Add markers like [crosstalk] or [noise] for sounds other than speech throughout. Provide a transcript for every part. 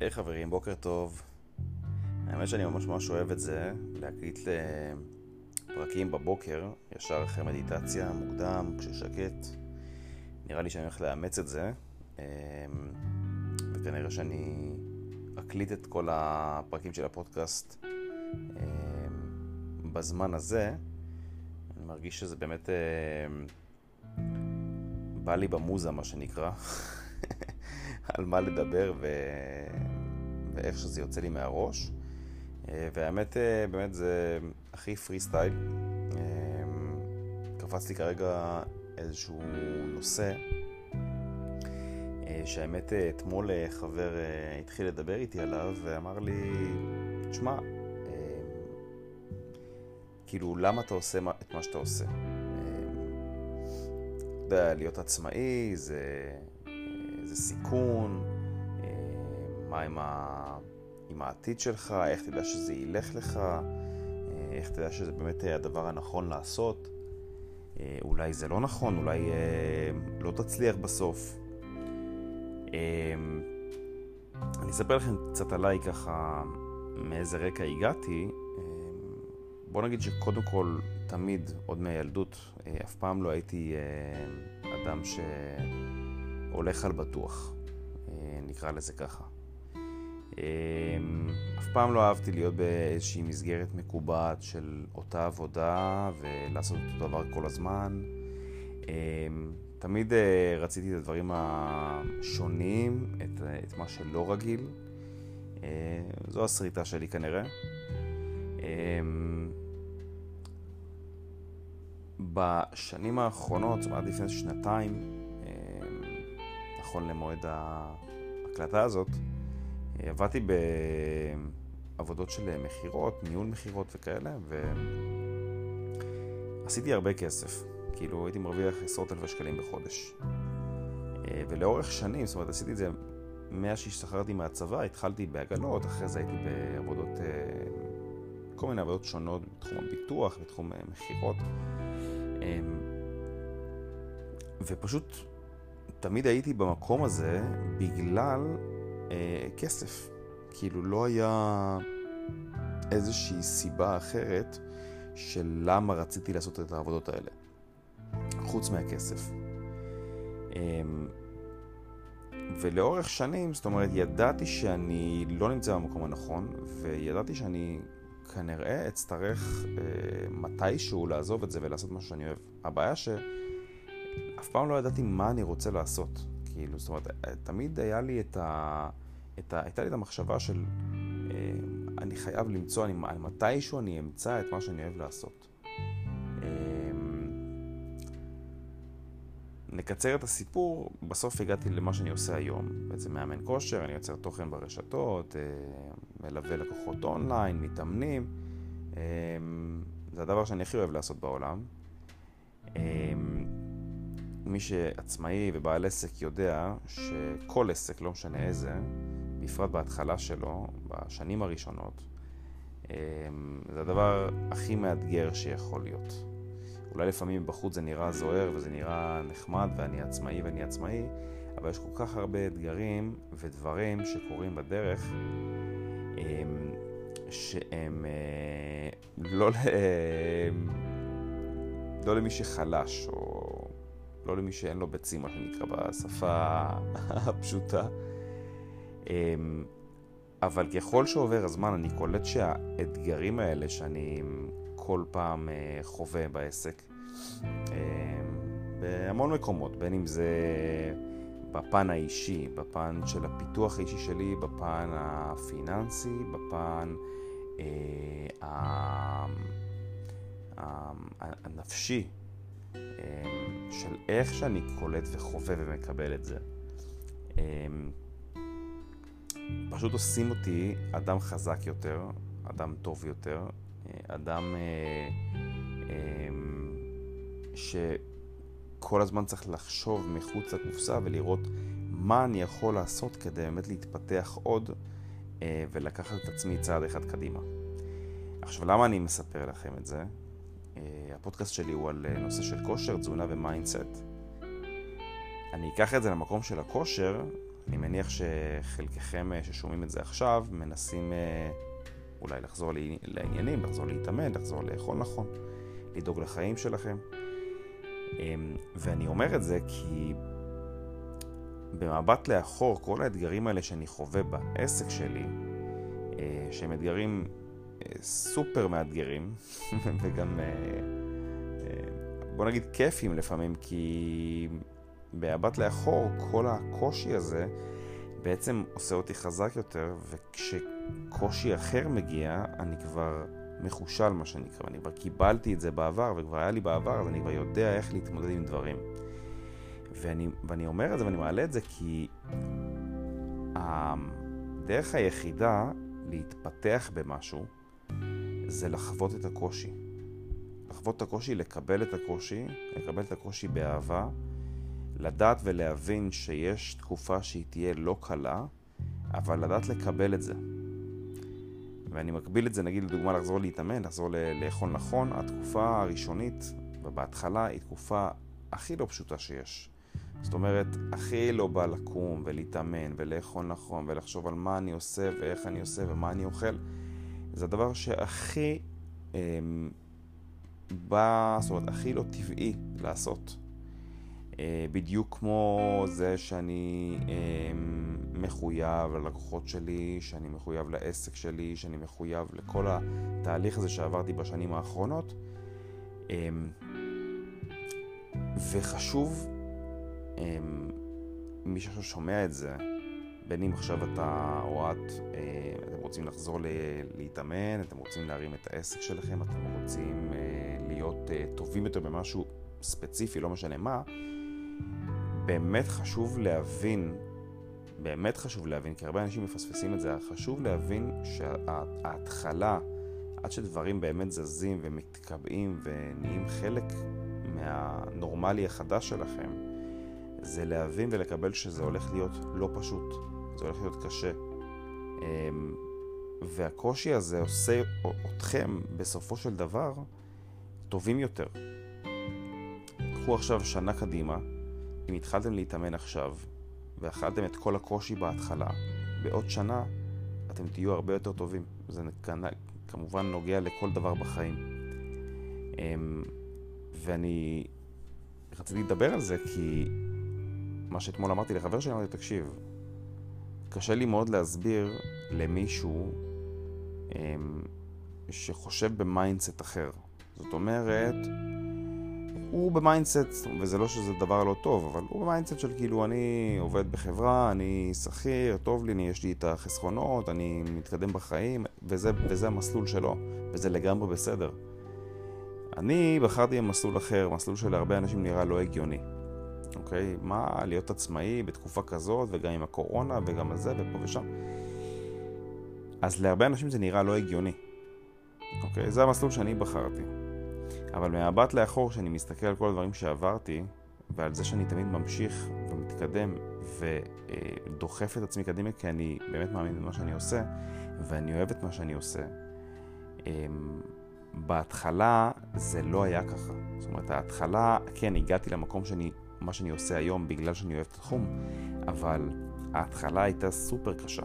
היי חברים, בוקר טוב. האמת שאני ממש ממש אוהב את זה, להקליט לפרקים בבוקר, ישר אחרי מדיטציה, מוקדם, כששקט. נראה לי שאני הולך לאמץ את זה, אמ, וכנראה שאני אקליט את כל הפרקים של הפודקאסט אמ, בזמן הזה. אני מרגיש שזה באמת אמ, בא לי במוזה, מה שנקרא. [laughs] על מה לדבר ו... ואיך שזה יוצא לי מהראש. אה, והאמת, אה, באמת זה הכי פרי סטייל. אה, קפץ לי כרגע איזשהו נושא, שהאמת אתמול חבר התחיל לדבר איתי עליו ואמר לי, תשמע, כאילו, למה אתה עושה את מה שאתה עושה? אתה יודע, להיות עצמאי זה זה סיכון, מה עם, ה... עם העתיד שלך, איך תדע שזה ילך לך, אה, איך תדע שזה באמת הדבר הנכון לעשות. אה, אולי זה לא נכון, אולי לא תצליח בסוף. אני אספר לכם קצת עליי ככה, מאיזה רקע הגעתי. בוא נגיד שקודם כל, תמיד, עוד מהילדות, אף פעם לא הייתי אדם ש... הולך על בטוח, אה, נקרא לזה ככה. אה, אף פעם לא אהבתי להיות באיזושהי מסגרת מקובעת של אותה עבודה ולעשות אותו דבר כל הזמן. אה, תמיד רציתי את הדברים השונים, את, את מה שלא רגיל. זו הסריטה שלי כנראה. בשנים האחרונות, זאת אומרת לפני שנתיים, נכון למועד ההקלטה הזאת, עבדתי בעבודות של מכירות, ניהול מכירות וכאלה, ועשיתי הרבה כסף. כאילו הייתי מרוויח עשרות אלפי שקלים בחודש. ולאורך שנים, זאת אומרת, עשיתי את זה מאז שהשתחררתי מהצבא, התחלתי בעגלות, אחרי זה הייתי בעבודות, כל מיני עבודות שונות בתחום הביטוח, בתחום מכירות. ופשוט תמיד הייתי במקום הזה בגלל אה, כסף. כאילו לא היה איזושהי סיבה אחרת של למה רציתי לעשות את העבודות האלה, חוץ מהכסף. אה, ולאורך שנים, זאת אומרת, ידעתי שאני לא נמצא במקום הנכון, וידעתי שאני כנראה אצטרך אה, מתישהו לעזוב את זה ולעשות משהו שאני אוהב. הבעיה ש... אף פעם לא ידעתי מה אני רוצה לעשות. כאילו, זאת אומרת, תמיד היה לי את ה... את ה... הייתה לי את המחשבה של אה, אני חייב למצוא, אני, מתישהו אני אמצא את מה שאני אוהב לעשות. אה, נקצר את הסיפור, בסוף הגעתי למה שאני עושה היום. בעצם מאמן כושר, אני יוצר תוכן ברשתות, אה, מלווה לקוחות אונליין, מתאמנים. זה הדבר שאני הכי אוהב לעשות בעולם. מי שעצמאי ובעל עסק יודע שכל עסק, לא משנה איזה, בפרט בהתחלה שלו, בשנים הראשונות, אמ, זה הדבר הכי מאתגר שיכול להיות. אולי לפעמים בחוץ זה נראה זוהר וזה נראה נחמד ואני עצמאי ואני עצמאי, אבל יש כל כך הרבה אתגרים ודברים שקורים בדרך אמ, שהם אה, לא, לא למי שחלש או לא למי שאין לו ביצים, מה שנקרא בשפה הפשוטה. אמ, אבל ככל שעובר הזמן אני קולט שהאתגרים האלה שאני כל פעם אה, חווה בעסק, אמ, בהמון מקומות, בין אם זה בפן האישי, בפן של הפיתוח האישי שלי, בפן הפיננסי, בפן אה, הנפשי, אמ, של איך שאני קולט וחווה ומקבל את זה. פשוט עושים אותי אדם חזק יותר, אדם טוב יותר, אה, אדם אה, אמ, שכל הזמן צריך לחשוב מחוץ לקופסה ולראות מה אני יכול לעשות כדי באמת להתפתח עוד אה, ולקחת את עצמי צעד אחד קדימה. עכשיו, למה אני מספר לכם את זה? אה, הפודקאסט שלי הוא על אה, נושא של כושר, תזונה ו mindset. אני אקח את זה למקום של הכושר, אני מניח שחלקכם ששומעים את זה עכשיו מנסים אולי לחזור לעניינים, לחזור להתאמן, לחזור לאכול נכון, לדאוג לחיים שלכם. אמ, ואני אומר את זה כי במבט לאחור, כל האתגרים האלה שאני חווה בעסק שלי, אה, שהם אתגרים אה, סופר מאתגרים, [laughs] וגם, אה, בוא נגיד, כיפים לפעמים, כי במבט לאחור, כל הקושי הזה בעצם עושה אותי חזק יותר, וכשקושי אחר מגיע, אני כבר מחושל, מה שנקרא. אני כבר קיבלתי את זה בעבר, וכבר היה לי בעבר, אז אני כבר יודע איך להתמודד עם דברים. ואני, ואני אומר את זה ואני מעלה את זה כי הדרך היחידה להתפתח במשהו זה לחוות את הקושי. לחוות את הקושי, לקבל את הקושי, לקבל את הקושי באהבה, לדעת ולהבין שיש תקופה שהיא תהיה לא קלה, אבל לדעת לקבל את זה. ואני מקביל את זה, נגיד לדוגמה לחזור להתאמן, לחזור לאכול נכון, התקופה הראשונית ובהתחלה היא תקופה הכי לא פשוטה שיש. זאת אומרת, הכי לא בא לקום ולהתאמן ולאכול נכון ולחשוב על מה אני עושה ואיך אני עושה ומה אני אוכל. זה הדבר שהכי אה, בא, זאת אומרת, הכי לא טבעי לעשות. אה, בדיוק כמו זה שאני אה, מחויב ללקוחות שלי, שאני מחויב לעסק שלי, שאני מחויב לכל התהליך הזה שעברתי בשנים האחרונות. אה, וחשוב אמ, מי שעכשיו שומע את זה, בין אם עכשיו אתה או את, אה, אתם רוצים לחזור להתאמן, אתם רוצים להרים את העסק שלכם, אתם רוצים אה, להיות אה, טובים יותר במשהו ספציפי, לא משנה מה, באמת חשוב להבין, באמת חשוב להבין, כי הרבה אנשים מפספסים את זה, חשוב להבין שההתחלה, עד שדברים באמת זזים ומתקבעים ונהיים חלק מהנורמלי החדש שלכם, זה להבין ולקבל שזה הולך להיות לא פשוט, זה הולך להיות קשה. אמ, והקושי הזה עושה אתכם בסופו של דבר טובים יותר. קחו עכשיו שנה קדימה, אם התחלתם להתאמן עכשיו ואכלתם את כל הקושי בהתחלה, בעוד שנה אתם תהיו הרבה יותר טובים. זה כמובן נוגע לכל דבר בחיים. אמ, ואני רציתי לדבר על זה כי מה שאתמול אמרתי לחבר שלי, אמרתי, תקשיב, קשה לי מאוד להסביר למישהו אמ, שחושב ב mindset אחר. זאת אומרת, הוא ב mindset, וזה לא שזה דבר לא טוב, אבל הוא ב mindset של כאילו אני עובד בחברה, אני שכיר, טוב לי, אני, יש לי את החסכונות, אני מתקדם בחיים, וזה, וזה המסלול שלו, וזה לגמרי בסדר. אני בחרתי במסלול אחר, מסלול שלהרבה אנשים נראה לא הגיוני. אוקיי? מה להיות עצמאי בתקופה כזאת, וגם עם הקורונה, וגם זה, ופה ושם. אז להרבה אנשים זה נראה לא הגיוני. אוקיי? זה המסלול שאני בחרתי. אבל מהבט לאחור, כשאני מסתכל על כל הדברים שעברתי, ועל זה שאני תמיד ממשיך ומתקדם ודוחף את עצמי קדימה, כי אני באמת מאמין במה שאני עושה, ואני אוהב את מה שאני עושה. אמ, בהתחלה זה לא היה ככה. זאת אומרת, ההתחלה, כן, הגעתי למקום שאני מה שאני עושה היום בגלל שאני אוהב את התחום, אבל ההתחלה הייתה סופר קשה.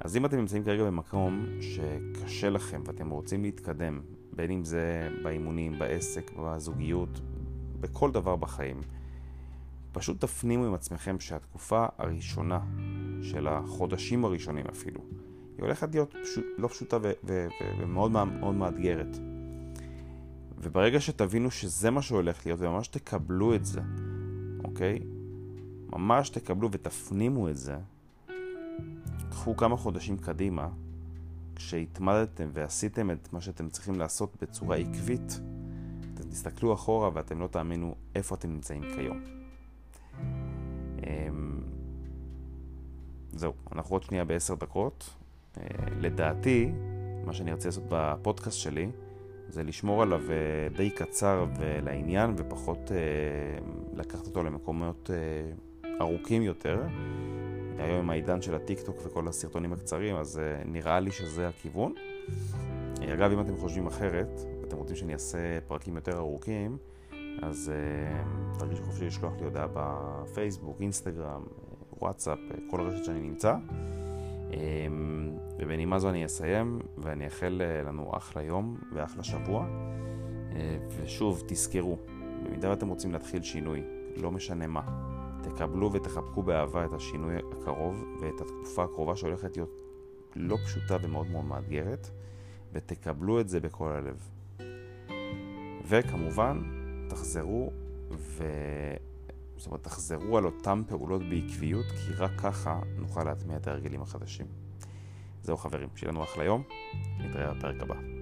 אז אם אתם נמצאים כרגע במקום שקשה לכם ואתם רוצים להתקדם, בין אם זה באימונים, בעסק, בזוגיות, בכל דבר בחיים, פשוט תפנימו עם עצמכם שהתקופה הראשונה של החודשים הראשונים אפילו, היא הולכת להיות פשוט, לא פשוטה ומאוד מאוד מאתגרת. וברגע שתבינו שזה מה שהולך להיות, וממש תקבלו את זה, אוקיי? ממש תקבלו ותפנימו את זה, קחו כמה חודשים קדימה, כשהתמדתם ועשיתם את מה שאתם צריכים לעשות בצורה עקבית, אתם תסתכלו אחורה ואתם לא תאמינו איפה אתם נמצאים כיום. אמ, זהו, אנחנו עוד שנייה בעשר דקות. אה, לדעתי, מה שאני רוצה לעשות בפודקאסט שלי, זה לשמור עליו אה, די קצר ולעניין ופחות אה, לקחת אותו למקומות ארוכים יותר. היום עם העידן של הטיק טוק וכל הסרטונים הקצרים, אז נראה לי שזה הכיוון. אגב, אם אתם חושבים אחרת, ואתם רוצים שאני אעשה פרקים יותר ארוכים, אז תרגישו חופשי לשלוח לי הודעה בפייסבוק, אינסטגרם, וואטסאפ, כל רשת שאני נמצא. ובנימה זו אני אסיים, ואני אאחל לנו אחלה יום ואחלה שבוע. ושוב, תזכרו, במידה ואתם רוצים להתחיל שינוי, לא משנה מה, תקבלו ותחבקו באהבה את השינוי הקרוב ואת התקופה הקרובה שהולכת להיות לא פשוטה ומאוד מאוד מאתגרת, ותקבלו את זה בכל הלב. וכמובן, תחזרו ו... זאת אומרת, תחזרו על אותן פעולות בעקביות, כי רק ככה נוכל להטמיע את ההרגלים החדשים. זהו חברים, שיהיה לנו אחלה יום, נתראה בפרק הבא.